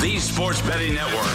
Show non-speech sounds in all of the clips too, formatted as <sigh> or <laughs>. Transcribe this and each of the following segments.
The Sports Betting Network.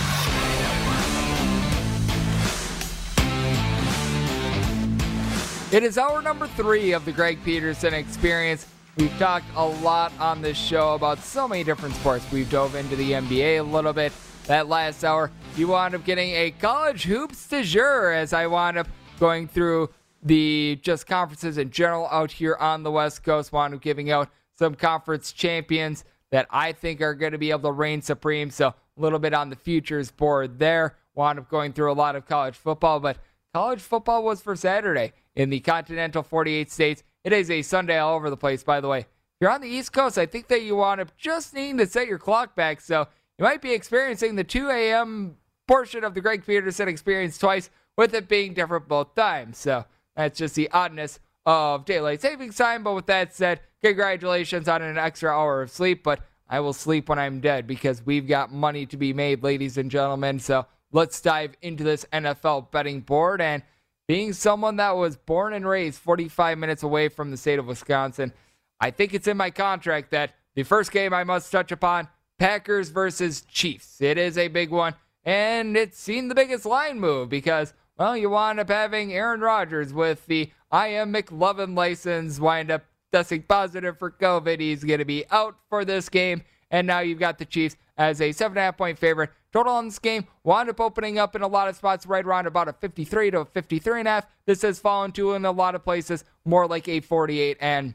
It is hour number three of the Greg Peterson experience. We've talked a lot on this show about so many different sports. We've dove into the NBA a little bit. That last hour, you wound up getting a college hoops de jour as I wound up going through the just conferences in general out here on the West Coast. Wound up giving out some conference champions that I think are going to be able to reign supreme. So a little bit on the futures board there. Wound up going through a lot of college football, but college football was for Saturday in the continental 48 states. It is a Sunday all over the place, by the way. If you're on the East Coast, I think that you wound up just needing to set your clock back. So you might be experiencing the 2 a.m. portion of the Greg Peterson experience twice, with it being different both times. So that's just the oddness of daylight savings time. But with that said, congratulations on an extra hour of sleep. But I will sleep when I'm dead because we've got money to be made, ladies and gentlemen. So let's dive into this NFL betting board. And being someone that was born and raised 45 minutes away from the state of Wisconsin, I think it's in my contract that the first game I must touch upon Packers versus Chiefs. It is a big one, and it's seen the biggest line move because, well, you wind up having Aaron Rodgers with the I am McLovin license wind up testing positive for COVID. He's going to be out for this game. And now you've got the Chiefs as a seven and a half point favorite. Total on this game wound up opening up in a lot of spots right around about a 53 to a 53 and a half. This has fallen to in a lot of places more like a 48. And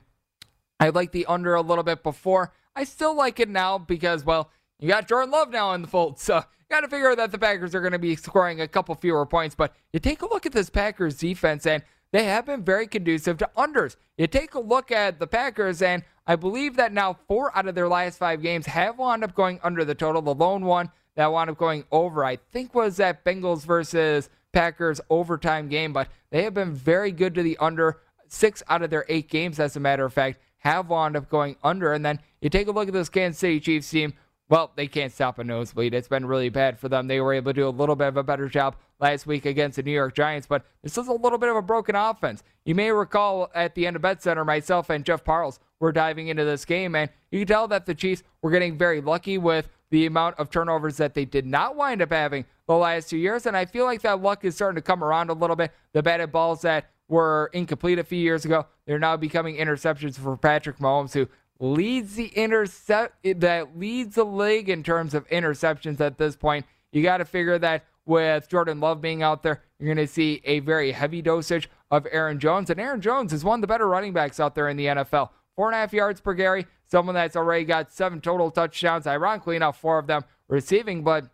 I like the under a little bit before. I still like it now because, well, you got Jordan Love now in the fold. So you got to figure that the Packers are going to be scoring a couple fewer points. But you take a look at this Packers defense and they have been very conducive to unders. You take a look at the Packers, and I believe that now four out of their last five games have wound up going under the total. The lone one that wound up going over, I think, was that Bengals versus Packers overtime game, but they have been very good to the under. Six out of their eight games, as a matter of fact, have wound up going under. And then you take a look at this Kansas City Chiefs team. Well, they can't stop a nosebleed. It's been really bad for them. They were able to do a little bit of a better job last week against the New York Giants, but this is a little bit of a broken offense. You may recall at the end of Bet Center, myself and Jeff Parles were diving into this game, and you can tell that the Chiefs were getting very lucky with the amount of turnovers that they did not wind up having the last two years. And I feel like that luck is starting to come around a little bit. The batted balls that were incomplete a few years ago, they're now becoming interceptions for Patrick Mahomes, who leads the intercept that leads the league in terms of interceptions at this point. You got to figure that with Jordan Love being out there, you're going to see a very heavy dosage of Aaron Jones, and Aaron Jones is one of the better running backs out there in the NFL. four and a half yards per carry. Someone that's already got seven total touchdowns. Ironically enough, four of them receiving, but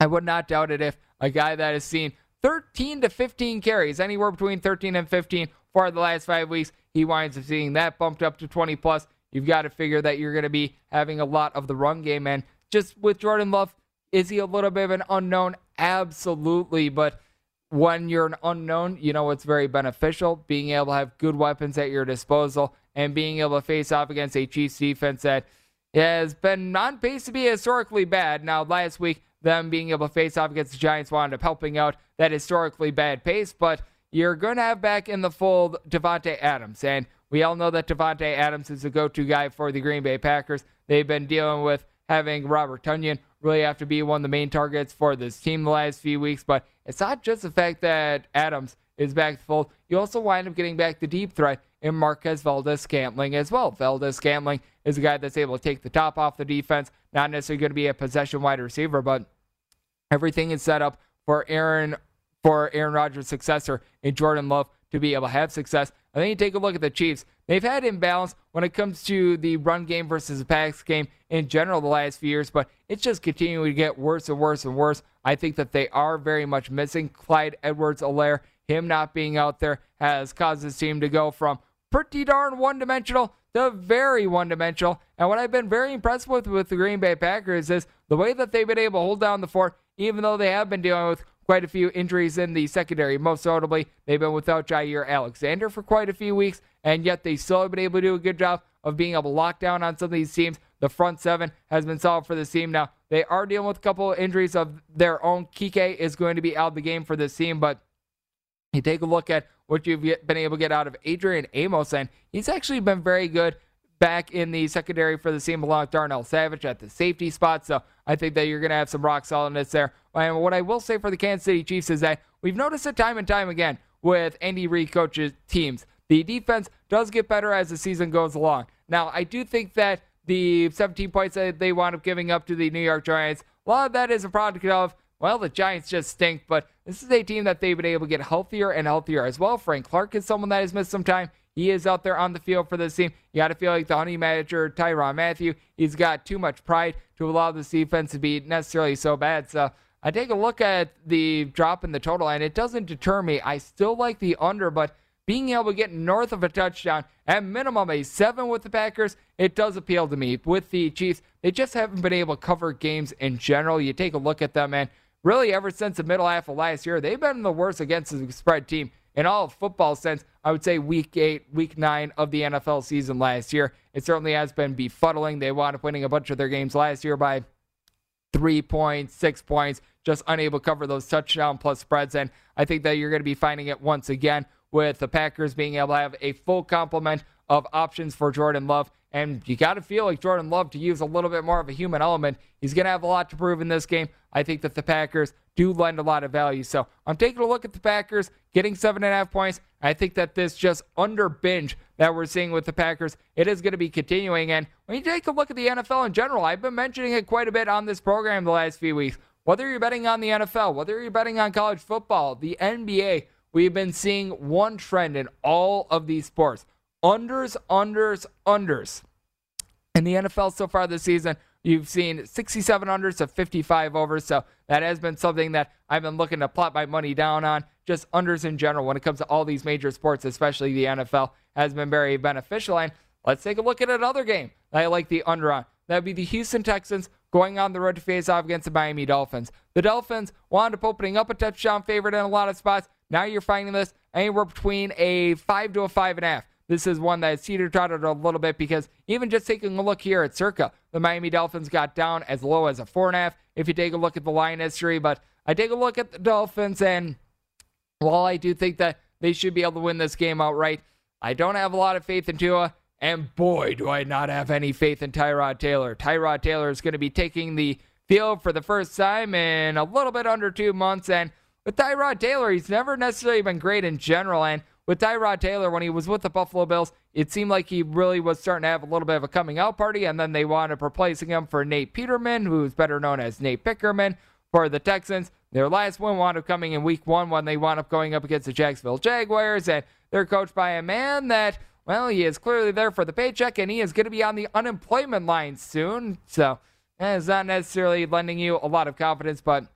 I would not doubt it if a guy that has seen 13 to 15 carries, anywhere between 13 and 15 for the last five weeks, he winds up seeing that bumped up to 20 plus. You've got to figure that you're going to be having a lot of the run game. And just with Jordan Love, is he a little bit of an unknown? Absolutely. But when you're an unknown, you know it's very beneficial being able to have good weapons at your disposal and being able to face off against a Chiefs defense that has been on pace to be historically bad. Now, last week, them being able to face off against the Giants wound up helping out that historically bad pace, but you're going to have back in the fold Davante Adams. And we all know that Davante Adams is the go to guy for the Green Bay Packers. They've been dealing with having Robert Tonyan really have to be one of the main targets for this team the last few weeks. But it's not just the fact that Adams is back to the fold. You also wind up getting back the deep threat in Marquez Valdes-Scantling as well. Valdes-Scantling is a guy that's able to take the top off the defense, not necessarily going to be a possession wide receiver, but everything is set up for Aaron for Aaron Rodgers' successor in Jordan Love to be able to have success. And then you take a look at the Chiefs. They've had imbalance when it comes to the run game versus the pass game in general the last few years, but it's just continuing to get worse and worse and worse. I think that they are very much missing Clyde Edwards-Helaire. Him not being out there has caused his team to go from pretty darn one dimensional to very one dimensional. And what I've been very impressed with with the Green Bay Packers is the way that they've been able to hold down the fort, even though they have been dealing with quite a few injuries in the secondary. Most notably, they've been without Jaire Alexander for quite a few weeks, and yet they still have been able to do a good job of being able to lock down on some of these teams. The front seven has been solid for this team. Now, they are dealing with a couple of injuries of their own. Keke is going to be out of the game for this team, but you take a look at what you've been able to get out of Adrian Amos, and he's actually been very good back in the secondary for the team along with Darnell Savage at the safety spot. So I think that you're going to have some rock solidness there. And what I will say for the Kansas City Chiefs is that we've noticed it time and time again with Andy Reid coaches teams. The defense does get better as the season goes along. Now, I do think that the 17 points that they wound up giving up to the New York Giants, a lot of that is a product of, well, the Giants just stink, but this is a team that they've been able to get healthier and healthier as well. Frank Clark is someone that has missed some time. He is out there on the field for this team. You got to feel like the Honey Badger, Tyrann Mathieu, he's got too much pride to allow this defense to be necessarily so bad. So I take a look at the drop in the total, and it doesn't deter me. I still like the under, but being able to get north of a touchdown, at minimum a seven with the Packers, it does appeal to me. With the Chiefs, they just haven't been able to cover games in general. You take a look at them, and really ever since the middle half of last year, they've been the worst against the spread team in all football sense, I would say week eight, week nine of the NFL season last year. It certainly has been befuddling. They wound up winning a bunch of their games last year by three points, six points, just unable to cover those touchdown plus spreads. And I think that you're going to be finding it once again with the Packers being able to have a full complement of options for Jordan Love. And you got to feel like Jordan Love to use a little bit more of a human element. He's going to have a lot to prove in this game. I think that the Packers do lend a lot of value. So I'm taking a look at the Packers getting seven and a half points. I think that this just under binge that we're seeing with the Packers, it is going to be continuing. And when you take a look at the NFL in general, I've been mentioning it quite a bit on this program the last few weeks. Whether you're betting on the NFL, whether you're betting on college football, the NBA, we've been seeing one trend in all of these sports unders, unders, unders. In the NFL so far this season, you've seen 67 unders to 55 overs. So that has been something that I've been looking to plot my money down on. Just unders in general when it comes to all these major sports, especially the NFL, has been very beneficial. And let's take a look at another game I like the under on. That would be the Houston Texans going on the road to face off against the Miami Dolphins. The Dolphins wound up opening up a touchdown favorite in a lot of spots. Now you're finding this anywhere between a five to a five and a half. This is one that teeter tottered a little bit because even just taking a look here at Circa, the Miami Dolphins got down as low as a four and a half. If you take a look at the line history, but I take a look at the Dolphins, and while I do think that they should be able to win this game outright, I don't have a lot of faith in Tua. And boy, do I not have any faith in Tyrod Taylor. Tyrod Taylor is going to be taking the field for the first time in a little bit under two months. And with Tyrod Taylor, he's never necessarily been great in general. And with Tyrod Taylor, when he was with the Buffalo Bills, it seemed like he really was starting to have a little bit of a coming out party. And then they wound up replacing him for Nate Peterman, who's better known as Nate Pickerman for the Texans. Their last win wound up coming in week one when they wound up going up against the Jacksonville Jaguars. And they're coached by a man that well, he is clearly there for the paycheck and he is going to be on the unemployment line soon. So eh, that is not necessarily lending you a lot of confidence, but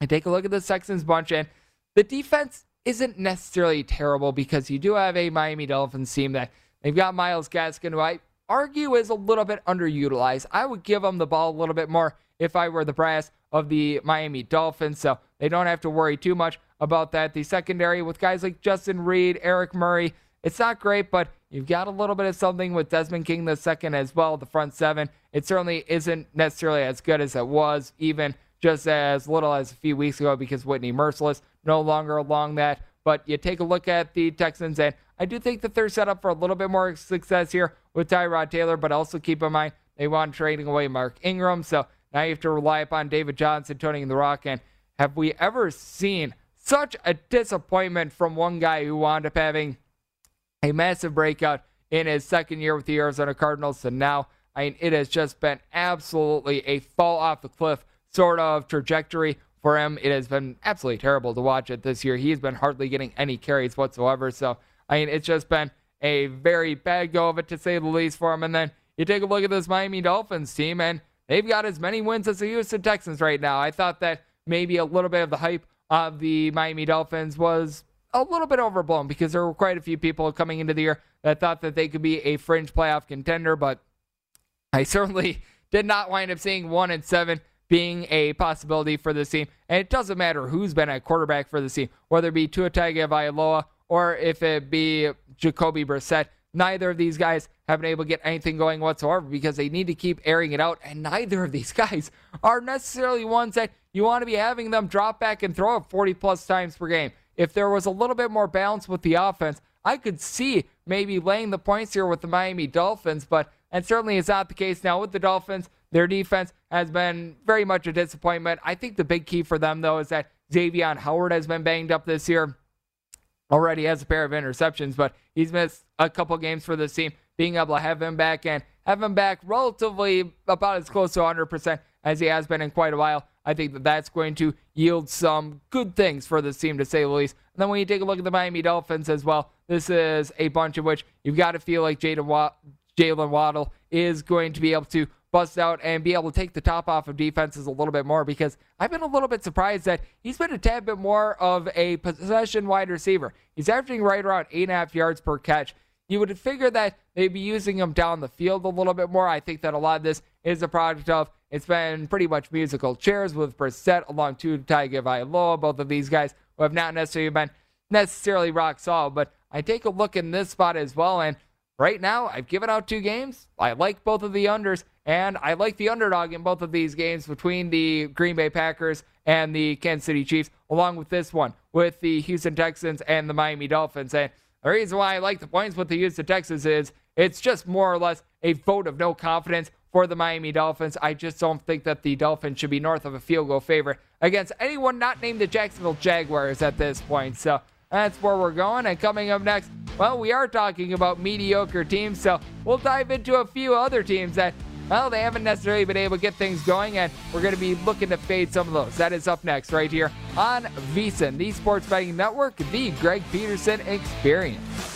I take a look at the Texans bunch and the defense isn't necessarily terrible because you do have a Miami Dolphins team that they've got Myles Gaskin, who I argue is a little bit underutilized. I would give him the ball a little bit more if I were the brass of the Miami Dolphins, so they don't have to worry too much about that. The secondary with guys like Justin Reid, Eric Murray, it's not great, but you've got a little bit of something with Desmond King the second as well, the front seven. It certainly isn't necessarily as good as it was even just as little as a few weeks ago because Whitney Mercilus no longer along that. But you take a look at the Texans, and I do think that they're set up for a little bit more success here with Tyrod Taylor, but also keep in mind they want trading away Mark Ingram. So now you have to rely upon David Johnson, Tony the Rock. And have we ever seen such a disappointment from one guy who wound up having a massive breakout in his second year with the Arizona Cardinals? And now, I mean, it has just been absolutely a fall off the cliff sort of trajectory for him. It has been absolutely terrible to watch it this year. He's been hardly getting any carries whatsoever. So, I mean, it's just been a very bad go of it to say the least for him. And then you take a look at this Miami Dolphins team, and they've got as many wins as the Houston Texans right now. I thought that maybe a little bit of the hype of the Miami Dolphins was a little bit overblown because there were quite a few people coming into the year that thought that they could be a fringe playoff contender, but I certainly <laughs> did not wind up seeing one and seven being a possibility for this team. And it doesn't matter who's been at quarterback for the team, whether it be Tua Tagovailoa or if it be Jacoby Brissett. Neither of these guys have been able to get anything going whatsoever because they need to keep airing it out. And neither of these <laughs> guys are necessarily ones that you want to be having them drop back and throw up 40 plus times per game. If there was a little bit more balance with the offense, I could see maybe laying the points here with the Miami Dolphins, but and certainly is not the case now with the Dolphins. Their defense has been very much a disappointment. I think the big key for them, though, is that Xavier Howard has been banged up this year. Already has a pair of interceptions, but he's missed a couple games for this team. Being able to have him back and have him back relatively about as close to 100% as he has been in quite a while, I think that that's going to yield some good things for this team, to say the least. And then when you take a look at the Miami Dolphins as well, this is a bunch of which you've got to feel like Jaylen Waddle is going to be able to bust out and be able to take the top off of defenses a little bit more because I've been a little bit surprised that he's been a tad bit more of a possession wide receiver. He's averaging right around eight and a half yards per catch. You would figure that they'd be using him down the field a little bit more. I think that a lot of this is a product of it's been pretty much musical chairs with Brissett along to Tagovailoa, both of these guys who have not necessarily been necessarily rock solid. But I take a look in this spot as well, and right now I've given out two games. I like both of the unders, and I like the underdog in both of these games between the Green Bay Packers and the Kansas City Chiefs, along with this one with the Houston Texans and the Miami Dolphins. And the reason why I like the points with the Houston Texans is it's just more or less a vote of no confidence for the Miami Dolphins. I just don't think that the Dolphins should be north of a field goal favorite against anyone not named the Jacksonville Jaguars at this point. So that's where we're going. And coming up next, well, we are talking about mediocre teams. So we'll dive into a few other teams that well, they haven't necessarily been able to get things going, and we're going to be looking to fade some of those. That is up next, right here on VSiN, the Sports Betting Network, the Greg Peterson Experience.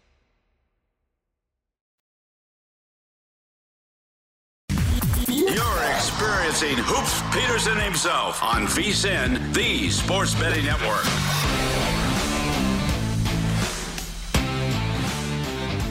Experiencing Hoops Peterson himself on VSIN, the Sports Betting Network.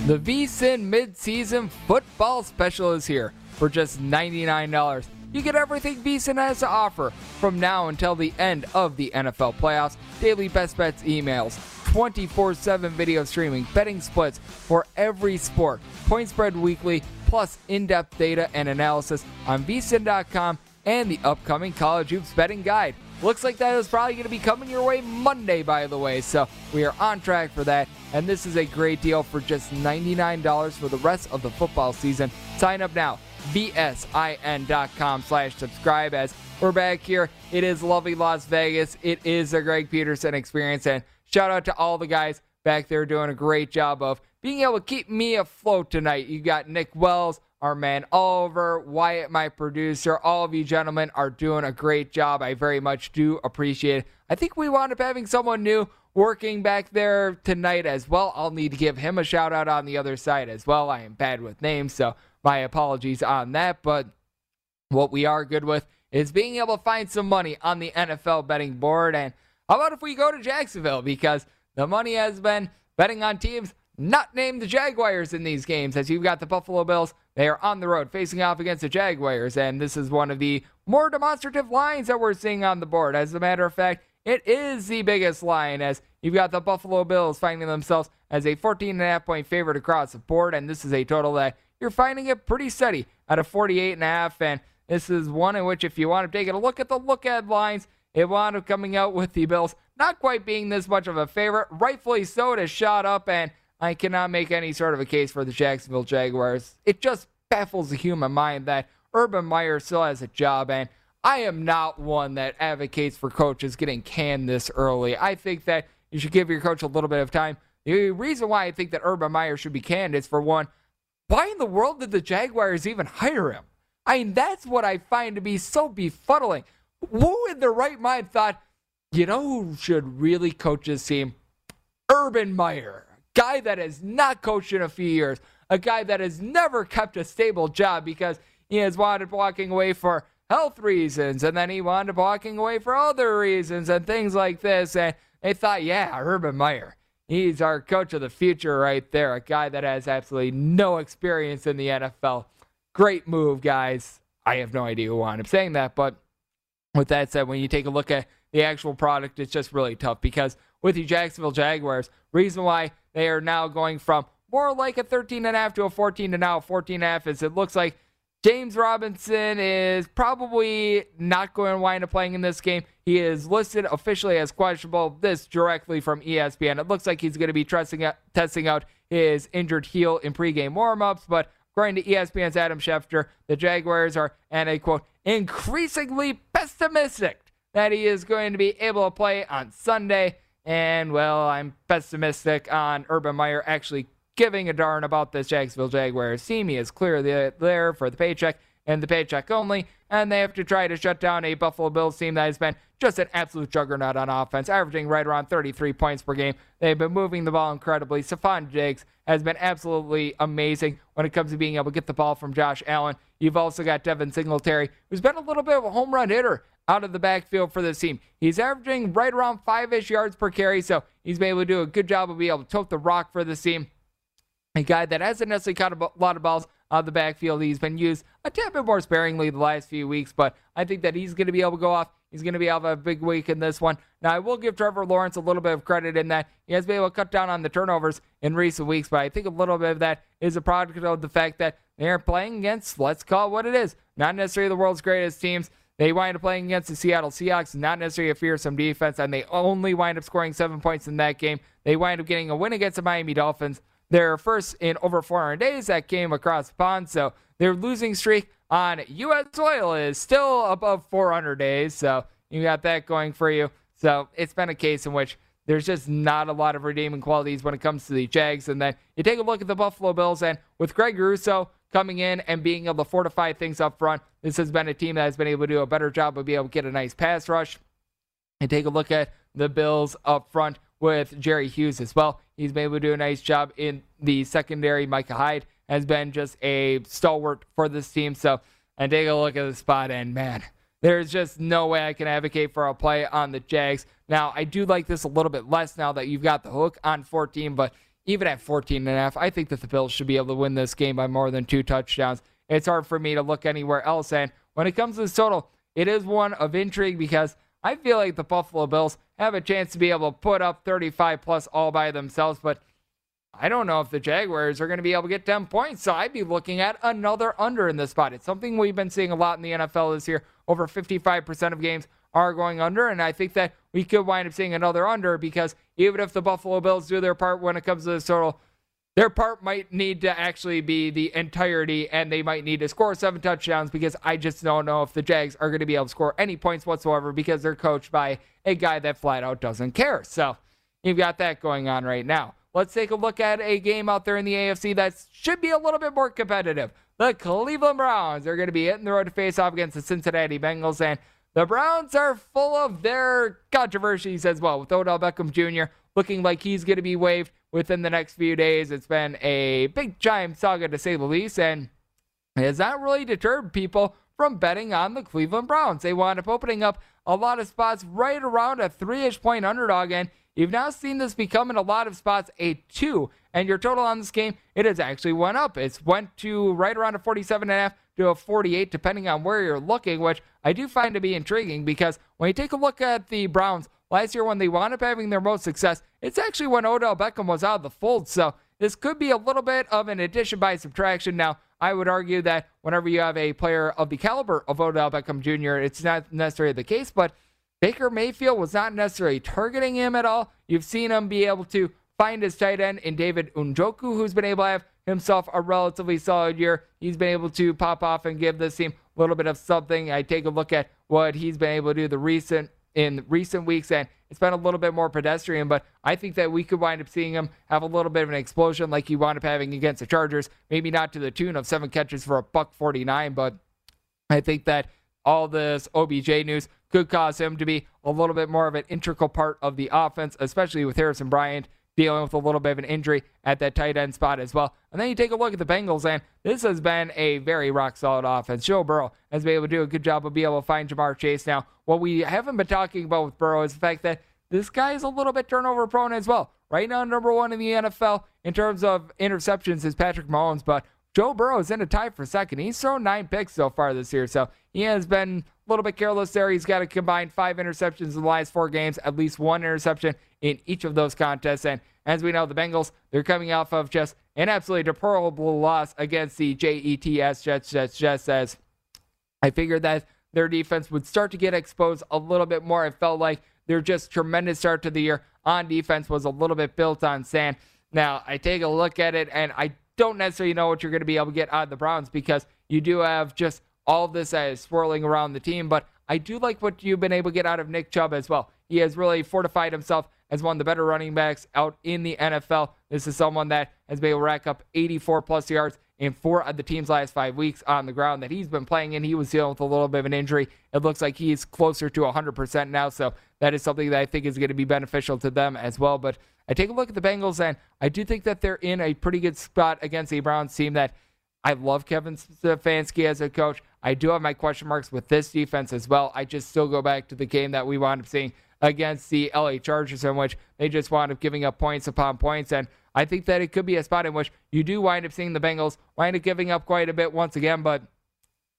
The VSIN mid-season football special is here for just $99. You get everything VSIN has to offer from now until the end of the NFL playoffs. Daily best bets emails, 24-7 video streaming, betting splits for every sport, point spread weekly, plus in-depth data and analysis on vsin.com and the upcoming college hoops betting guide. Looks like that is probably going to be coming your way Monday, by the way. So we are on track for that. And this is a great deal for just $99 for the rest of the football season. Sign up now. VSIN.com slash subscribe as we're back here. It is lovely Las Vegas. It is a Greg Peterson experience. And shout out to all the guys back there doing a great job of being able to keep me afloat tonight. You got Nick Wells, our man Oliver, Wyatt, my producer. All of you gentlemen are doing a great job. I very much do appreciate it. I think we wound up having someone new working back there tonight as well. I'll need to give him a shout out on the other side as well. I am bad with names, so my apologies on that. But what we are good with is being able to find some money on the NFL betting board. And how about if we go to Jacksonville? Because the money has been betting on teams not named the Jaguars in these games, as you've got the Buffalo Bills. They are on the road facing off against the Jaguars, and this is one of the more demonstrative lines that we're seeing on the board. As a matter of fact, it is the biggest line, as you've got the Buffalo Bills finding themselves as a 14.5 point favorite across the board, and this is a total that you're finding it pretty steady at a 48.5. And this is one in which, if you want to take a look at the look at lines, it wound up coming out with the Bills not quite being this much of a favorite. Rightfully so, it has shot up and I cannot make any sort of a case for the Jacksonville Jaguars. It just baffles the human mind that Urban Meyer still has a job, and I am not one that advocates for coaches getting canned this early. I think that you should give your coach a little bit of time. The reason why I think that Urban Meyer should be canned is for one, why in the world did the Jaguars even hire him? I mean, that's what I find to be so befuddling. Who in their right mind thought, you know who should really coach this team? Urban Meyer guy that has not coached in a few years, a guy that has never kept a stable job because he has up walking away for health reasons, and then he up walking away for other reasons and things like this. And they thought, yeah, Urban Meyer, he's our coach of the future right there, a guy that has absolutely no experience in the NFL. Great move, guys. I have no idea who wound up saying that, but with that said, when you take a look at the actual product, it's just really tough because with the Jacksonville Jaguars, reason why they are now going from more like a 13 and a half to a 14 to now a 14 and a half is it looks like James Robinson is probably not going to wind up playing in this game. He is listed officially as questionable. This directly from ESPN. It looks like he's going to be testing out, uh, testing out his injured heel in pregame warmups, but according to ESPN's Adam Schefter, the Jaguars are, and a quote, increasingly pessimistic that he is going to be able to play on Sunday. And, well, I'm pessimistic on Urban Meyer actually giving a darn about this Jacksonville Jaguars team. He is clearly there for the paycheck and the paycheck only, and they have to try to shut down a Buffalo Bills team that has been just an absolute juggernaut on offense, averaging right around 33 points per game. They've been moving the ball incredibly. Stefon Diggs has been absolutely amazing when it comes to being able to get the ball from Josh Allen. You've also got Devin Singletary, who's been a little bit of a home run hitter out of the backfield for this team. He's averaging right around five ish yards per carry, so he's been able to do a good job of being able to tote the rock for this team. A guy that hasn't necessarily caught a lot of balls out of the backfield. He's been used a tad bit more sparingly the last few weeks, but I think that he's going to be able to go off. He's going to be able to have a big week in this one. Now, I will give Trevor Lawrence a little bit of credit in that he has been able to cut down on the turnovers in recent weeks, but I think a little bit of that is a product of the fact that they're playing against, let's call it what it is, not necessarily the world's greatest teams. They wind up playing against the Seattle Seahawks, not necessarily a fearsome defense, and they only wind up scoring seven points in that game. They wind up getting a win against the Miami Dolphins. Their first in over 400 days that came across the pond, so their losing streak on U.S. soil is still above 400 days, so you got that going for you. So it's been a case in which there's just not a lot of redeeming qualities when it comes to the Jags. And then you take a look at the Buffalo Bills, and with Greg Rousseau coming in and being able to fortify things up front, this has been a team that has been able to do a better job of being able to get a nice pass rush. And take a look at the Bills up front with Jerry Hughes as well. He's been able to do a nice job in the secondary. Micah Hyde has been just a stalwart for this team. So, and take a look at the spot, and man, there's just no way I can advocate for a play on the Jags. Now, I do like this a little bit less now that you've got the hook on 14, but even at 14 and a half, I think that the Bills should be able to win this game by more than two touchdowns. It's hard for me to look anywhere else. And when it comes to this total, it is one of intrigue because I feel like the Buffalo Bills have a chance to be able to put up 35 plus all by themselves, but I don't know if the Jaguars are going to be able to get 10 points. So I'd be looking at another under in this spot. It's something we've been seeing a lot in the NFL this year. Over 55% of games are going under. And I think that we could wind up seeing another under because even if the Buffalo Bills do their part when it comes to the total, their part might need to actually be the entirety and they might need to score seven touchdowns because I just don't know if the Jags are going to be able to score any points whatsoever because they're coached by a guy that flat out doesn't care. So you've got that going on right now. Let's take a look at a game out there in the AFC that should be a little bit more competitive. The Cleveland Browns are going to be hitting the road to face off against the Cincinnati Bengals, and the Browns are full of their controversies as well, with Odell Beckham Jr. looking like he's going to be waived within the next few days. It's been a big giant saga to say the least, and has not really deterred people from betting on the Cleveland Browns. They wound up opening up a lot of spots right around a three ish point underdog, and You've now seen this become in a lot of spots a two, and your total on this game it has actually went up. It's went to right around a 47 and a half to a 48, depending on where you're looking, which I do find to be intriguing because when you take a look at the Browns last year when they wound up having their most success, it's actually when Odell Beckham was out of the fold. So this could be a little bit of an addition by subtraction. Now, I would argue that whenever you have a player of the caliber of Odell Beckham Jr., it's not necessarily the case, but Baker Mayfield was not necessarily targeting him at all. You've seen him be able to find his tight end in David Njoku, who's been able to have himself a relatively solid year. He's been able to pop off and give this team a little bit of something. I take a look at what he's been able to do the recent in recent weeks, and it's been a little bit more pedestrian. But I think that we could wind up seeing him have a little bit of an explosion like he wound up having against the Chargers. Maybe not to the tune of seven catches for a buck 49, but I think that all this OBJ news could cause him to be a little bit more of an integral part of the offense, especially with Harrison Bryant dealing with a little bit of an injury at that tight end spot as well. And then you take a look at the Bengals, and this has been a very rock solid offense. Joe Burrow has been able to do a good job of being able to find Ja'Marr Chase. Now, what we haven't been talking about with Burrow is the fact that this guy is a little bit turnover prone as well. Right now, number one in the NFL in terms of interceptions is Patrick Mahomes, but Joe Burrow is in a tie for second. He's thrown nine picks so far this year, so he has been little bit careless there. He's got a combined five interceptions in the last four games, at least one interception in each of those contests. And as we know, the Bengals, they're coming off of just an absolutely deplorable loss against the JETS Jets, Jets, Jets, as I figured that their defense would start to get exposed a little bit more. It felt like their just tremendous start to the year on defense was a little bit built on sand. Now, I take a look at it, and I don't necessarily know what you're going to be able to get out of the Browns because you do have just all this is swirling around the team. But I do like what you've been able to get out of Nick Chubb as well. He has really fortified himself as one of the better running backs out in the NFL. This is someone that has been able to rack up 84 plus yards in four of the team's last five weeks on the ground that he's been playing in. He was dealing with a little bit of an injury. It looks like he's closer to 100% now. So that is something that I think is going to be beneficial to them as well. But I take a look at the Bengals, and I do think that they're in a pretty good spot against a Browns team that I love Kevin Stefanski as a coach. I do have my question marks with this defense as well. I just still go back to the game that we wound up seeing against the LA Chargers, in which they just wound up giving up points upon points. And I think that it could be a spot in which you do wind up seeing the Bengals wind up giving up quite a bit once again. But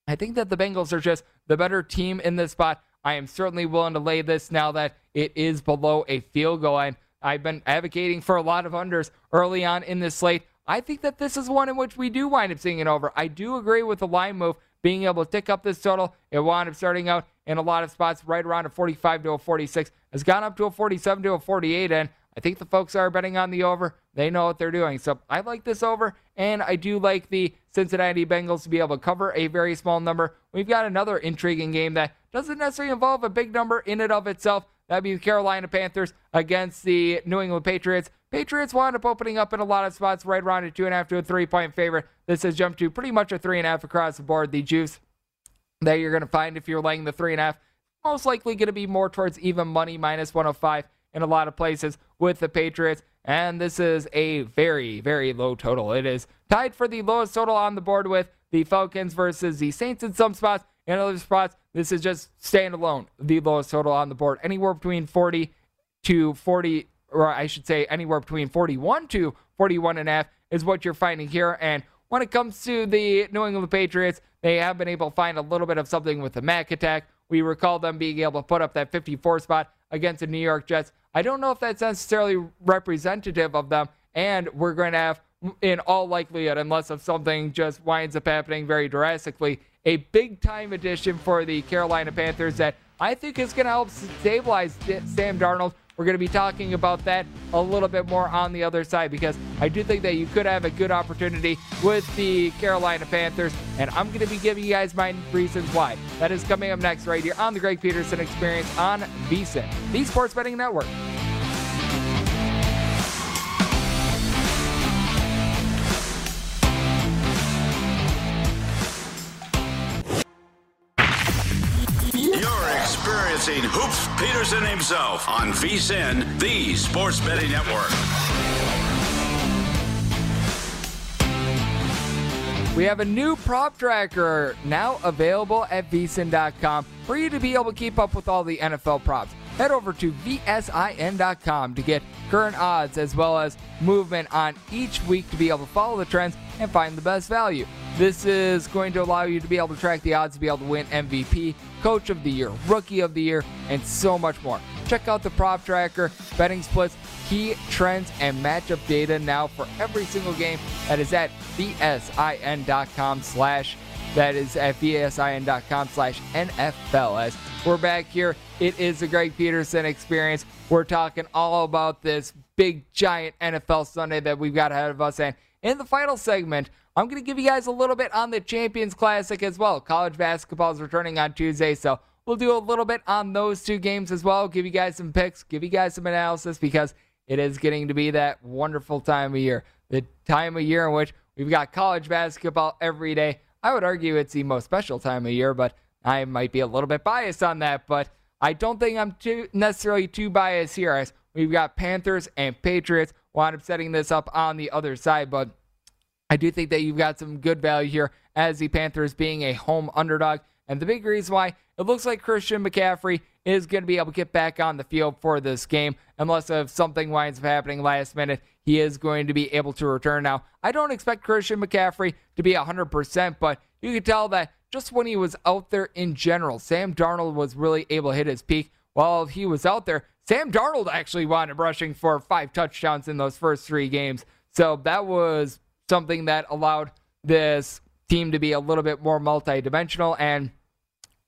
I think that the Bengals are just the better team in this spot. I am certainly willing to lay this now that it is below a field goal line. I've been advocating for a lot of unders early on in this slate. I think that this is one in which we do wind up seeing it over. I do agree with the line move being able to tick up this total. It wound up starting out in a lot of spots right around a 45 to a 46, has gone up to a 47 to a 48, and I think the folks are betting on the over. They know what they're doing. So I like this over, and I do like the Cincinnati Bengals to be able to cover a very small number. We've got another intriguing game that doesn't necessarily involve a big number in and of itself. That'd be the Carolina Panthers against the New England Patriots. Patriots wound up opening up in a lot of spots right around a two and a half to a three point favorite. This has jumped to pretty much a three and a half across the board. The juice that you're going to find if you're laying the three and a half most likely going to be more towards even money minus 105 in a lot of places with the Patriots. And this is a very, very low total. It is tied for the lowest total on the board with the Falcons versus the Saints in some spots. In other spots, this is just standalone, the lowest total on the board. Anywhere between 40 to 40, or I should say, anywhere between 41 to 41 and a half is what you're finding here. And when it comes to the New England Patriots, they have been able to find a little bit of something with the Mac attack. We recall them being able to put up that 54 spot against the New York Jets. I don't know if that's necessarily representative of them, and we're going to have, in all likelihood, unless if something just winds up happening very drastically, a big time addition for the Carolina Panthers that I think is going to help stabilize Sam Darnold we're going to be talking about that a little bit more on the other side because I do think that you could have a good opportunity with the Carolina Panthers, and I'm going to be giving you guys my reasons why. That is coming up next right here on the Greg Peterson Experience on VSIN, the Sports Betting Network. Experiencing Hoops Peterson himself on VSIN, the Sports Betting Network. We have a new prop tracker now available at vsin.com for you to be able to keep up with all the NFL props. Head over to vsin.com to get current odds as well as movement on each week to be able to follow the trends and find the best value. This is going to allow you to be able to track the odds to be able to win MVP, Coach of the Year, Rookie of the Year, and so much more. Check out the prop tracker, betting splits, key trends, and matchup data now for every single game. That is at vsin.com slash that is at vsin.com slash NFLS. We're back here. It is the Greg Peterson experience. We're talking all about this big, giant NFL Sunday that we've got ahead of us. And in the final segment, I'm going to give you guys a little bit on the Champions Classic as well. College basketball is returning on Tuesday, so we'll do a little bit on those two games as well. Give you guys some picks, give you guys some analysis because it is getting to be that wonderful time of year. The time of year in which we've got college basketball every day. I would argue it's the most special time of year, but I might be a little bit biased on that. But I don't think I'm too necessarily too biased here as we've got Panthers and Patriots wind up setting this up on the other side. But I do think that you've got some good value here as the Panthers being a home underdog. And the big reason why it looks like Christian McCaffrey is going to be able to get back on the field for this game, unless if something winds up happening last minute, he is going to be able to return. Now, I don't expect Christian McCaffrey to be 100%, but you can tell that just when he was out there in general, Sam Darnold was really able to hit his peak. While he was out there, Sam Darnold actually wound up rushing for five touchdowns in those first three games. So that was something that allowed this team to be a little bit more multidimensional. And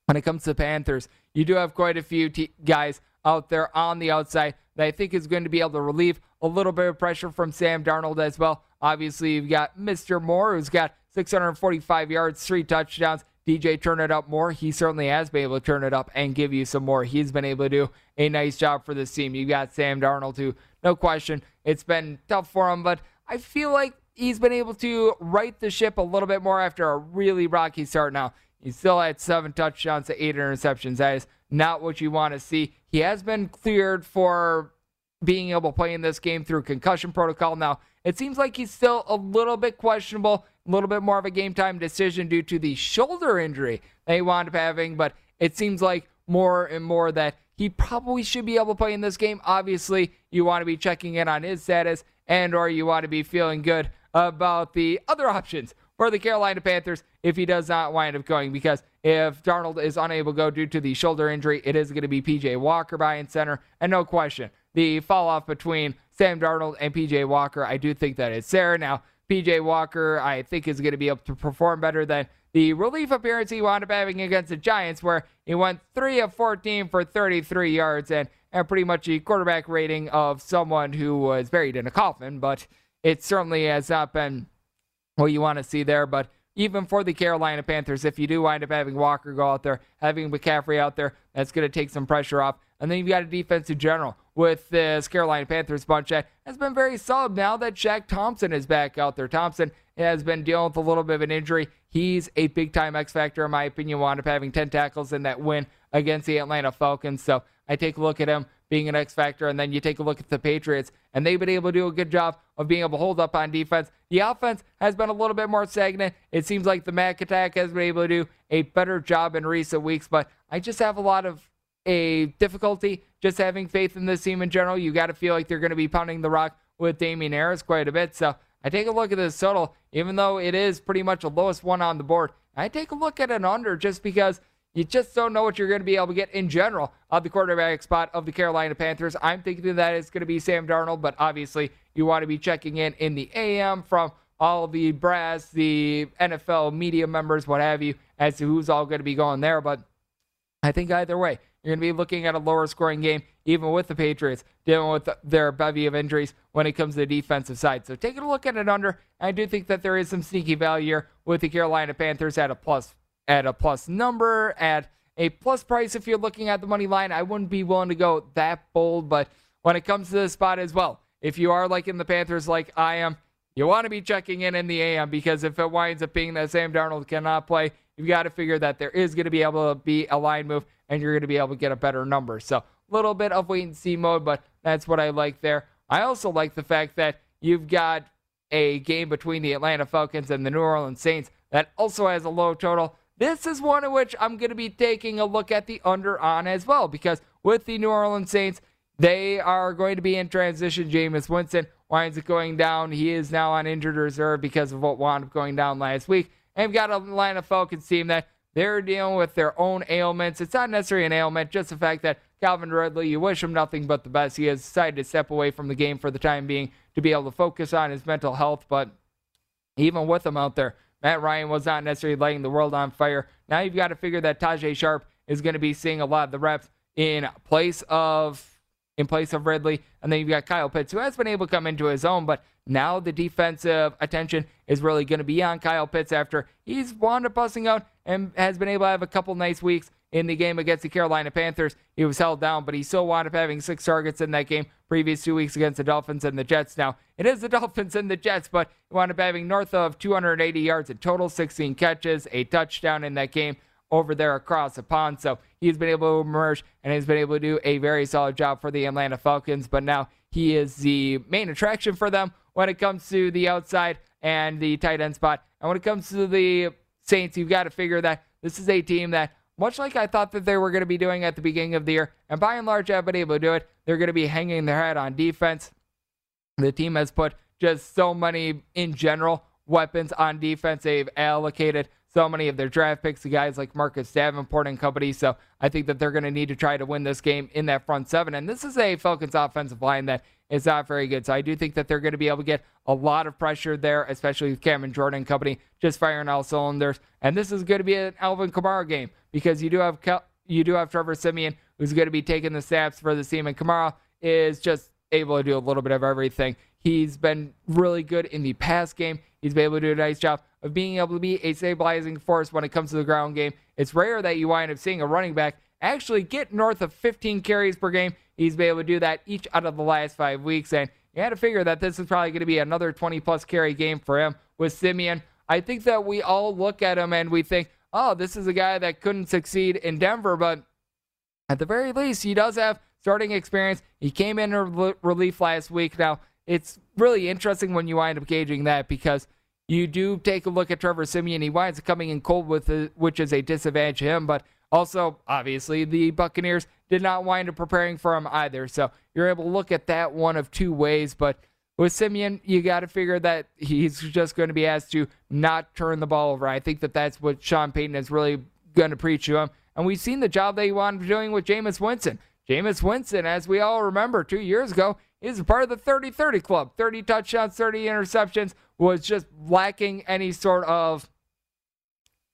when it comes to the Panthers, you do have quite a few guys out there on the outside that I think is going to be able to relieve a little bit of pressure from Sam Darnold as well. Obviously, you've got Mr. Moore, who's got 645 yards, three touchdowns. DJ turn it up more. He certainly has been able to turn it up and give you some more. He's been able to do a nice job for this team. You got Sam Darnold, too. No question. It's been tough for him, but I feel like he's been able to right the ship a little bit more after a really rocky start. Now, he still had seven touchdowns to eight interceptions. That is not what you want to see. He has been cleared for being able to play in this game through concussion protocol. Now, it seems like he's still a little bit questionable a little bit more of a game time decision due to the shoulder injury they he wound up having, but it seems like more and more that he probably should be able to play in this game. Obviously, you want to be checking in on his status and or you want to be feeling good about the other <laughs> options for the Carolina Panthers if he does not wind up going because if Darnold is unable to go due to the shoulder injury, it is going to be PJ Walker buying center and no question. The fall off between Sam Darnold and PJ Walker, I do think that it's there. Now, PJ Walker, I think, is going to be able to perform better than the relief appearance he wound up having against the Giants, where he went 3 of 14 for 33 yards and, and pretty much a quarterback rating of someone who was buried in a coffin. But it certainly has not been what you want to see there. But even for the Carolina Panthers, if you do wind up having Walker go out there, having McCaffrey out there, that's going to take some pressure off. And then you've got a defensive general with this Carolina Panthers bunch that has been very solid now that Shaq Thompson is back out there. Thompson has been dealing with a little bit of an injury. He's a big time X factor, in my opinion. Wound up having 10 tackles in that win against the Atlanta Falcons. So I take a look at him being an X factor, and then you take a look at the Patriots, and they've been able to do a good job of being able to hold up on defense. The offense has been a little bit more stagnant. It seems like the Mac attack has been able to do a better job in recent weeks, but I just have a lot of a difficulty just having faith in this team in general. You got to feel like they're going to be pounding the rock with Damien Harris quite a bit. So I take a look at this total, even though it is pretty much the lowest one on the board. I take a look at an under just because you just don't know what you're going to be able to get in general of the quarterback spot of the Carolina Panthers. I'm thinking that it's going to be Sam Darnold, but obviously you want to be checking in in the AM from all the brass, the NFL media members, what have you, as to who's all going to be going there. But I think either way, you're going to be looking at a lower scoring game, even with the Patriots dealing with their bevy of injuries when it comes to the defensive side. So taking a look at it under, I do think that there is some sneaky value here with the Carolina Panthers at a plus at a plus number at a plus price if you're looking at the money line. I wouldn't be willing to go that bold, but when it comes to this spot as well, if you are liking the Panthers like I am, you want to be checking in in the AM because if it winds up being that Sam Darnold cannot play, you've got to figure that there is going to be able to be a line move and you're going to be able to get a better number. So a little bit of wait and see mode, but that's what I like there. I also like the fact that you've got a game between the Atlanta Falcons and the New Orleans Saints that also has a low total. This is one in which I'm going to be taking a look at the under on as well because with the New Orleans Saints, they are going to be in transition. Jameis Winston winds up going down. He is now on injured reserve because of what wound up going down last week. And we've got a Atlanta Falcons team that they're dealing with their own ailments. It's not necessarily an ailment, just the fact that Calvin Ridley, you wish him nothing but the best. He has decided to step away from the game for the time being to be able to focus on his mental health. But even with him out there, Matt Ryan was not necessarily lighting the world on fire. Now you've got to figure that Tajae Sharpe is going to be seeing a lot of the reps in place of in place of Ridley. And then you've got Kyle Pitts, who has been able to come into his own, but now the defensive attention is really going to be on Kyle Pitts after he's wound up busting out and has been able to have a couple nice weeks in the game against the Carolina Panthers. He was held down, but he still wound up having six targets in that game previous two weeks against the Dolphins and the Jets. Now, it is the <laughs> Dolphins and the Jets, but he wound up having north of 280 yards in total, 16 catches, a touchdown in that game over there across the pond. So he's been able to emerge and he's been able to do a very solid job for the Atlanta Falcons. But now he is the main attraction for them when it comes to the outside and the tight end spot. And when it comes to the Saints, you've got to figure that this is a team that, much like I thought that they were going to be doing at the beginning of the year, and by and large I've been able to do it, they're going to be hanging their head on defense. The team has put just so many, in general, weapons on defense. They've allocated so many of their draft picks to guys like Marcus Davenport and company. So I think that they're going to need to try to win this game in that front seven. And this is a Falcons offensive line that is not very good. So I do think that they're going to be able to get a lot of pressure there, especially with Cameron Jordan and company just firing all cylinders. And this is going to be an Alvin Kamara game because you do have you do have Trevor Siemian who's going to be taking the snaps for the team, and Kamara is just able to do a little bit of everything. He's been really good in the pass game. He's been able to do a nice job of being able to be a stabilizing force when it comes to the ground game. It's rare that you wind up seeing a running back actually get north of 15 carries per game. He's been able to do that each out of the last five weeks. And you had to figure that this is probably going to be another 20 plus carry game for him with Siemian. I think that we all look at him and we think, oh, this is a guy that couldn't succeed in Denver, but at the very least, he does have starting experience. He came in relief last week. Now, it's really interesting when you wind up gauging that because you do take a look at Trevor Siemian. He winds up coming in cold with it, which is a disadvantage to him. But also, obviously, the Buccaneers did not wind up preparing for him either. So you're able to look at that one of two ways. But with Siemian, you got to figure that he's just going to be asked to not turn the ball over. I think that that's what Sean Payton is really going to preach to him. And we've seen the job that he wanted doing with Jameis Winston. Jameis Winston, as we all remember two years ago, is part of the 30 30 club. 30 touchdowns, 30 interceptions, was just lacking any sort of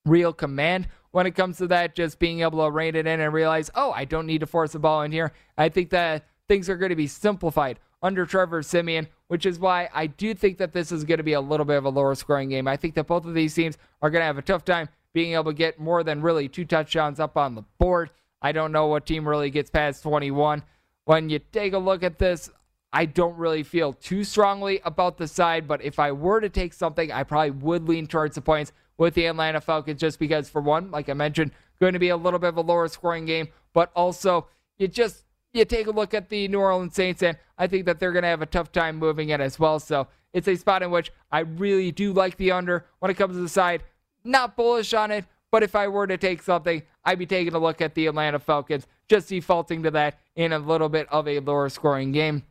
real command when it comes to that, just being able to rein it in and realize, oh, I don't need to force the ball in here. I think that things are going to be simplified under Trevor Siemian, which is why I do think that this is going to be a little bit of a lower scoring game. I think that both of these teams are going to have a tough time being able to get more than really two touchdowns up on the board. I don't know what team really gets past 21. When you take a look at this, I don't really feel too strongly about the side, but if I were to take something, I probably would lean towards the points with the Atlanta Falcons just because, for one, like I mentioned, going to be a little bit of a lower scoring game, but also you just you take a look at the New Orleans Saints, and I think that they're going to have a tough time moving it as well. So it's a spot in which I really do like the under when it comes to the side. Not bullish on it, but if I were to take something, I'd be taking a look at the Atlanta Falcons, just defaulting to that in a little bit of a lower scoring game.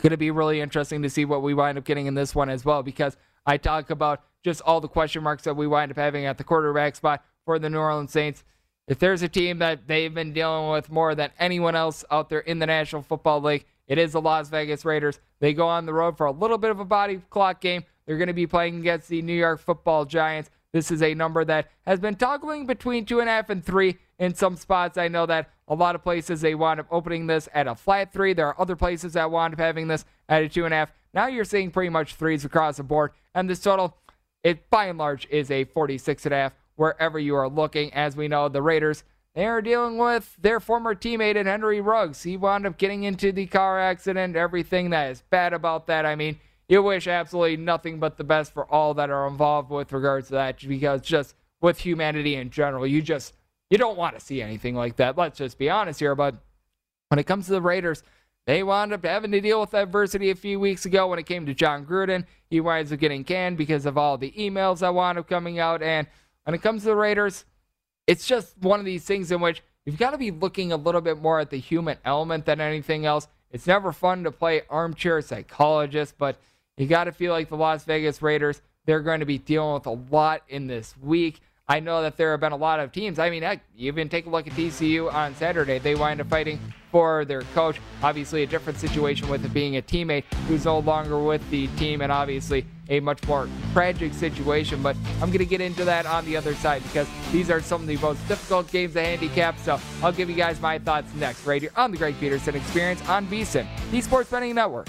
Going to be really interesting to see what we wind up getting in this one as well, because I talk about just all the question marks that we wind up having at the quarterback spot for the New Orleans Saints. If there's a team that they've been dealing with more than anyone else out there in the National Football League, it is the Las Vegas Raiders. They go on the road for a little bit of a body clock game. They're going to be playing against the New York Football Giants. This is a number that has been toggling between two and a half and three in some spots. I know that a lot of places they wound up opening this at a flat three. There are other places that wound up having this at a two and a half. Now you're seeing pretty much threes across the board. And this total, it by and large is a 46 and a half wherever you are looking. As we know, the Raiders, they are dealing with their former teammate in Henry Ruggs. He wound up getting into the car accident, everything that is bad about that. I mean, you wish absolutely nothing but the best for all that are involved with regards to that because just with humanity in general, you just you don't want to see anything like that. Let's just be honest here, but when it comes to the Raiders, they wound up having to deal with adversity a few weeks ago when it came to Jon Gruden. He winds up getting canned because of all the emails that wound up coming out. And when it comes to the Raiders, it's just one of these things in which you've got to be looking a little bit more at the human element than anything else. It's never fun to play armchair psychologist, but you got to feel like the Las Vegas Raiders, they're going to be dealing with a lot in this week. I know that there have been a lot of teams. I mean, heck, even take a look at TCU on Saturday. They wind up fighting for their coach. Obviously, a different situation with it being a teammate who's no longer with the team, and obviously a much more tragic situation. But I'm going to get into that on the other side because these are some of the most difficult games to handicap. So I'll give you guys my thoughts next, right here on the Greg Peterson Experience on VSIN, the Sports Betting Network.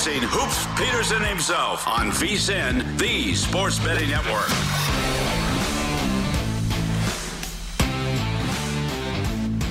Experiencing Hoops Peterson himself on VSIN, the Sports Betting Network.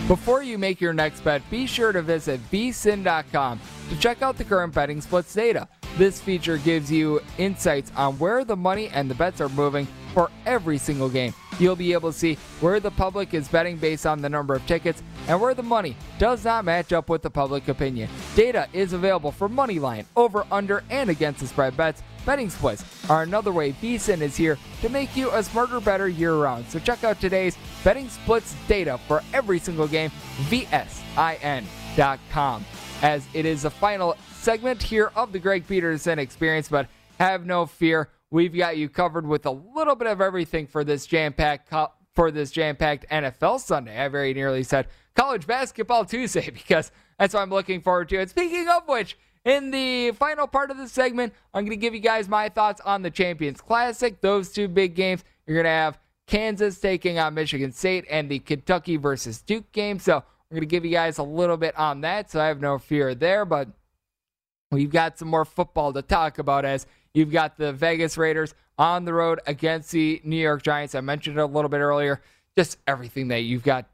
Before you make your next bet, be sure to visit vsin.com to check out the current betting splits data. This feature gives you insights on where the money and the bets are moving for every single game. You'll be able to see where the public is betting based on the number of tickets and where the money does not match up with the public opinion. Data is available for money line, over, under, and against the spread bets. Betting splits are another way VSIN is here to make you a smarter, better year round. So check out today's betting splits data for every single game, vsin.com. As it is the final segment here of the Greg Peterson experience, but have no fear. We've got you covered with a little bit of everything for this jam-packed for this jam-packed NFL Sunday. I very nearly said college basketball Tuesday <laughs> because that's what I'm looking forward to. And speaking of which, in the final part of the segment, I'm going to give you guys my thoughts on the Champions Classic. Those two big games. You're going to have Kansas taking on Michigan State and the Kentucky versus Duke game. So I'm going to give you guys a little bit on that. So I have no fear there, but we've got some more football to talk about as you've got the Vegas Raiders on the road against the New York Giants. I mentioned it a little bit earlier. Just everything that you've got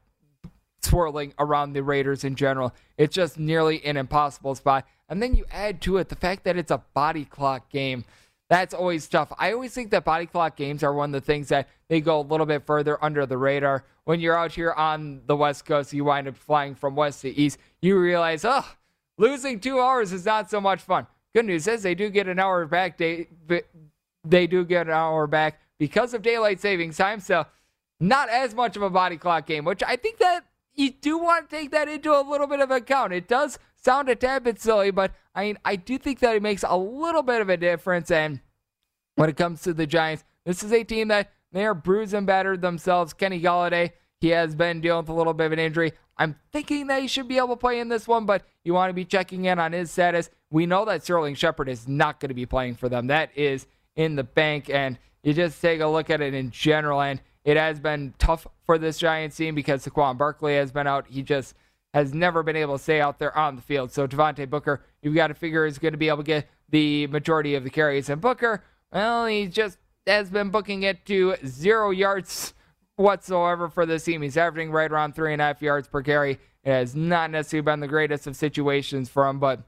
swirling around the Raiders in general. It's just nearly an impossible spot. And then you add to it the fact that it's a body clock game. That's always tough. I always think that body clock games are one of the things that they go a little bit further under the radar. When you're out here on the West Coast, you wind up flying from west to east, you realize, oh, losing two hours is not so much fun. Good news is they do get an hour back. They, they do get an hour back because of daylight savings time. So not as much of a body clock game, which I think that you do want to take that into a little bit of account. It does sound a tad bit silly, but I mean, I do think that it makes a little bit of a difference. And when it comes to the Giants, this is a team that they are bruised and battered themselves. Kenny Golladay, he has been dealing with a little bit of an injury. I'm thinking that he should be able to play in this one, but you want to be checking in on his status. We know that Sterling Shepard is not going to be playing for them. That is in the bank, and you just take a look at it in general, and it has been tough for this Giants team because Saquon Barkley has been out. He just has never been able to stay out there on the field. So Devontae Booker, you've got to figure is going to be able to get the majority of the carries. And Booker, well, he just has been booking it to zero yards whatsoever for this team. He's averaging right around three and a half yards per carry. It has not necessarily been the greatest of situations for him, but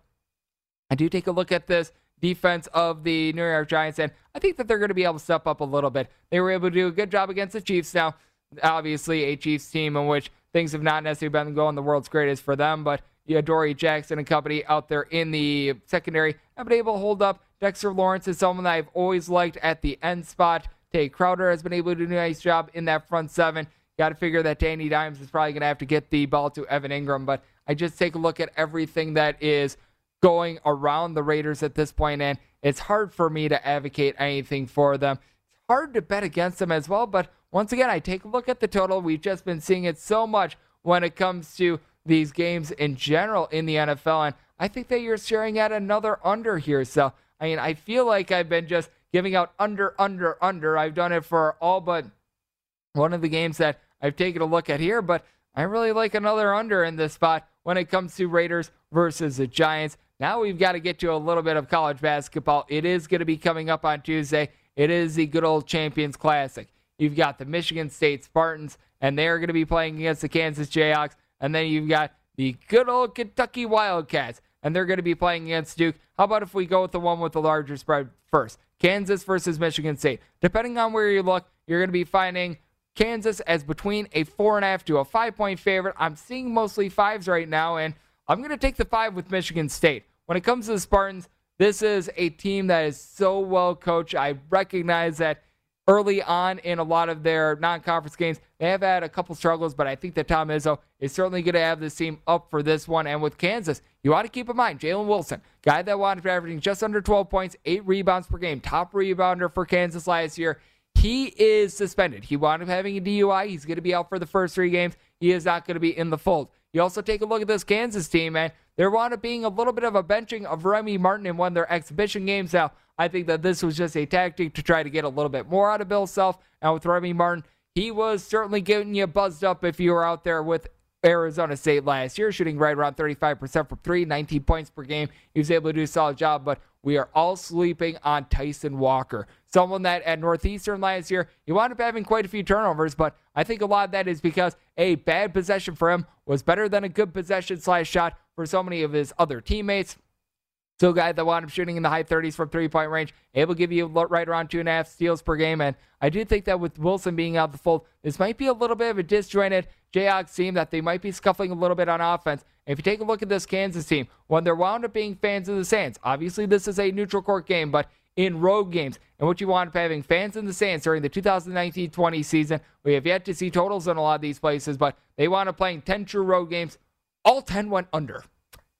I do take a look at this defense of the New York Giants, and I think that they're going to be able to step up a little bit. They were able to do a good job against the Chiefs. Now, obviously, a Chiefs team in which things have not necessarily been going the world's greatest for them, but you had Dory Jackson and company out there in the secondary have been able to hold up. Dexter Lawrence is someone that I've always liked at the end spot. Tae Crowder has been able to do a nice job in that front seven. Got to figure that Danny Dimes is probably going to have to get the ball to Evan Engram, but I just take a look at everything that is going around the Raiders at this point, and it's hard for me to advocate anything for them. It's hard to bet against them as well, but once again, I take a look at the total. We've just been seeing it so much when it comes to these games in general in the NFL, and I think that you're staring at another under here. So, I mean, I feel like I've been just giving out under, under, under. I've done it for all but one of the games that I've taken a look at here, but I really like another under in this spot when it comes to Raiders versus the Giants. Now we've got to get to a little bit of college basketball. It is going to be coming up on Tuesday. It is the good old Champions Classic. You've got the Michigan State Spartans, and they're going to be playing against the Kansas Jayhawks. And then you've got the good old Kentucky Wildcats, and they're going to be playing against Duke. How about if we go with the one with the larger spread first? Kansas versus Michigan State. Depending on where you look, you're going to be finding Kansas as between a four and a half to a five point favorite. I'm seeing mostly fives right now, and I'm going to take the five with Michigan State. When it comes to the Spartans, this is a team that is so well coached. I recognize that early on in a lot of their non conference games, They have had a couple struggles, but I think that Tom Izzo is certainly going to have this team up for this one. And with Kansas, you want to keep in mind Jalen Wilson, guy that wanted to averaging just under 12 points, eight rebounds per game, top rebounder for Kansas last year. He is suspended. He wound up having a DUI. He's going to be out for the first three games. He is not going to be in the fold. You also take a look at this Kansas team, man. There wound up being a little bit of a benching of Remy Martin in one of their exhibition games. Now, I think that this was just a tactic to try to get a little bit more out of Bill Self. And with Remy Martin, he was certainly getting you buzzed up if you were out there with Arizona State last year, shooting right around 35% from three, 19 points per game. He was able to do a solid job, but we are all sleeping on Tyson Walker. Someone that at Northeastern last year, he wound up having quite a few turnovers, but I think a lot of that is because a bad possession for him was better than a good possession slash shot for so many of his other teammates. Still, a guy that wound up shooting in the high 30s from three point range, able to give you right around two and a half steals per game. And I do think that with Wilson being out the fold, this might be a little bit of a disjointed Jayhawks team that they might be scuffling a little bit on offense. If you take a look at this Kansas team, when they're wound up being fans of the Sands, obviously this is a neutral court game, but in road games, and what you want up having fans in the Sands during the 2019-20 season, we have yet to see totals in a lot of these places, but they wound up playing 10 true road games. All 10 went under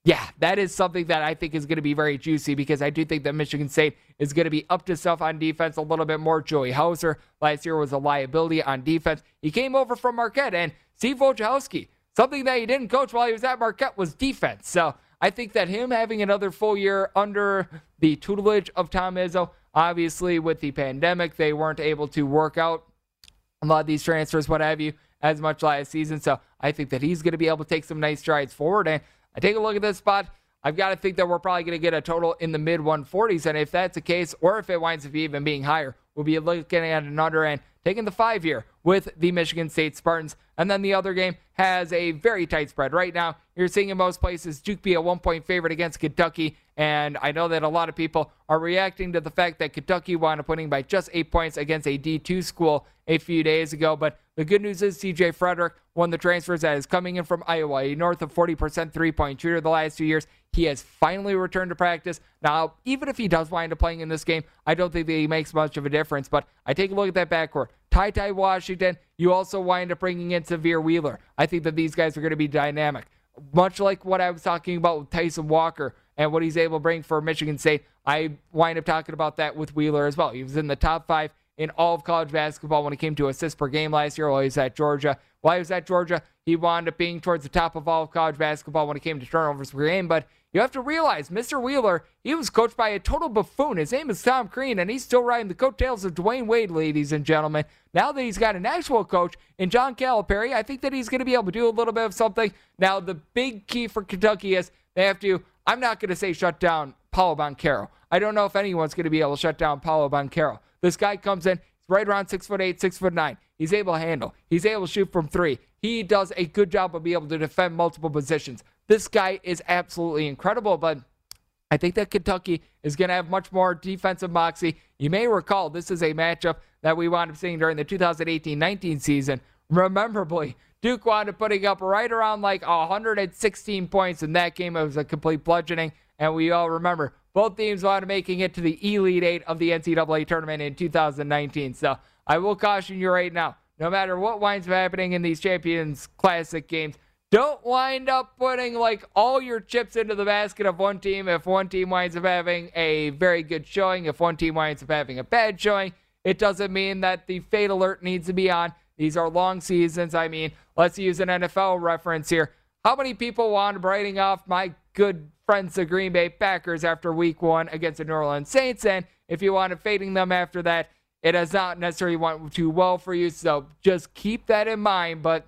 yeah, that is something that I think is going to be very juicy because I do think that Michigan State is going to be up to self on defense a little bit more. Joey Hauser last year was a liability on defense. He came over from Marquette, and Steve Wojciechowski, something that he didn't coach while he was at Marquette was defense. So I think that him having another full year under the tutelage of Tom Izzo, obviously with the pandemic, they weren't able to work out a lot of these transfers, what have you, as much last season. So I think that he's going to be able to take some nice strides forward. And I take a look at this spot. I've got to think that we're probably going to get a total in the mid 140s. And if that's the case, or if it winds up even being higher, we'll be looking at an under and taking the five here with the Michigan State Spartans. And then the other game has a very tight spread. Right now, you're seeing in most places Duke be a one point favorite against Kentucky. And I know that a lot of people are reacting to the fact that Kentucky wound up winning by just eight points against a D2 school a few days ago. But the good news is CJ Frederick won the transfers that is coming in from Iowa, a north of 40% three point shooter the last two years. He has finally returned to practice. Now, even if he does wind up playing in this game, I don't think that he makes much of a difference. But I take a look at that backcourt. Ty Ty Washington, you also wind up bringing in Sahvir Wheeler. I think that these guys are going to be dynamic. Much like what I was talking about with Tyson Walker and what he's able to bring for Michigan State, I wind up talking about that with Wheeler as well. He was in the top five in all of college basketball when it came to assists per game last year while he was at Georgia. While he was at Georgia, he wound up being towards the top of all of college basketball when it came to turnovers per game. But you have to realize, Mr. Wheeler, he was coached by a total buffoon. His name is Tom Crean, and he's still riding the coattails of Dwyane Wade, ladies and gentlemen. Now that he's got an actual coach in John Calipari, I think that he's going to be able to do a little bit of something. Now, the big key for Kentucky is they have to, I'm not going to say shut down Paolo Banchero. I don't know if anyone's going to be able to shut down Paolo Banchero. This guy comes in, right around six foot eight, six foot nine. He's able to handle. He's able to shoot from three. He does a good job of being able to defend multiple positions. This guy is absolutely incredible, but I think that Kentucky is going to have much more defensive moxie. You may recall this is a matchup that we wound up seeing during the 2018 19 season. Rememberably, Duke wound up putting up right around like 116 points in that game. It was a complete bludgeoning. And we all remember both teams wound up making it to the Elite Eight of the NCAA tournament in 2019. So I will caution you right now no matter what winds up happening in these Champions Classic games, don't wind up putting like all your chips into the basket of one team if one team winds up having a very good showing, if one team winds up having a bad showing. It doesn't mean that the fade alert needs to be on. These are long seasons. I mean, let's use an NFL reference here. How many people wound up writing off my good friends, the Green Bay Packers, after week one against the New Orleans Saints? And if you up fading them after that, it has not necessarily went too well for you. So just keep that in mind. But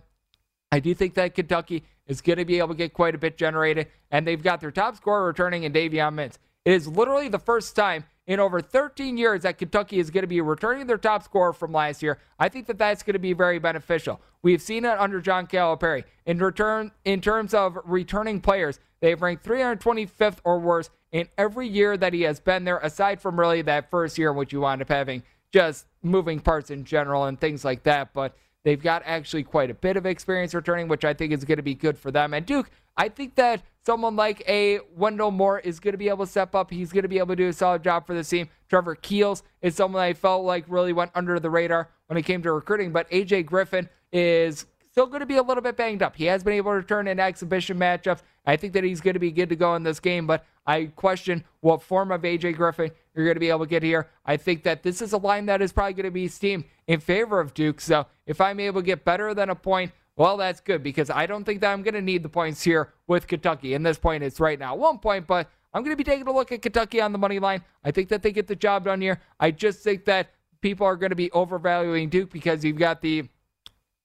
I do think that Kentucky is going to be able to get quite a bit generated. And they've got their top scorer returning in Davion Mintz. It is literally the first time in over 13 years that Kentucky is going to be returning their top scorer from last year. I think that that's going to be very beneficial. We've seen it under John Calipari. In return, in terms of returning players, they've ranked 325th or worse in every year that he has been there, aside from really that first year in which you wound up having just moving parts in general and things like that. But They've got actually quite a bit of experience returning, which I think is going to be good for them. And Duke, I think that someone like a Wendell Moore is going to be able to step up. He's going to be able to do a solid job for the team. Trevor Keels is someone I felt like really went under the radar when it came to recruiting, but AJ Griffin is still going to be a little bit banged up. He has been able to return in exhibition matchups. I think that he's going to be good to go in this game, but I question what form of AJ Griffin you're going to be able to get here. I think that this is a line that is probably going to be steamed in favor of Duke. So if I'm able to get better than a point, well, that's good because I don't think that I'm going to need the points here with Kentucky. In this point, it's right now one point, but I'm going to be taking a look at Kentucky on the money line. I think that they get the job done here. I just think that people are going to be overvaluing Duke because you've got the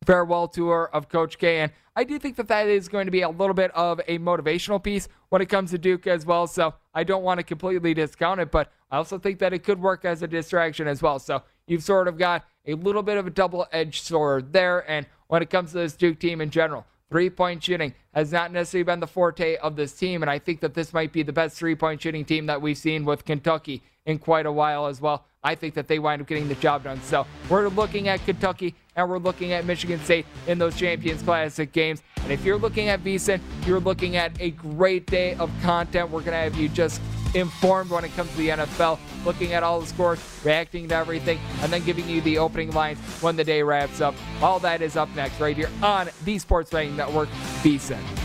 farewell tour of Coach K. And I do think that that is going to be a little bit of a motivational piece when it comes to Duke as well. So I don't want to completely discount it, but I also think that it could work as a distraction as well. So you've sort of got a little bit of a double edged sword there. And when it comes to this Duke team in general, three point shooting has not necessarily been the forte of this team. And I think that this might be the best three point shooting team that we've seen with Kentucky in quite a while as well. I think that they wind up getting the job done. So we're looking at Kentucky and we're looking at Michigan State in those Champions Classic games. And if you're looking at VSIN, you're looking at a great day of content. We're going to have you just informed when it comes to the NFL, looking at all the scores, reacting to everything, and then giving you the opening lines when the day wraps up. All that is up next right here on the Sports Betting Network, VSIN.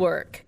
work.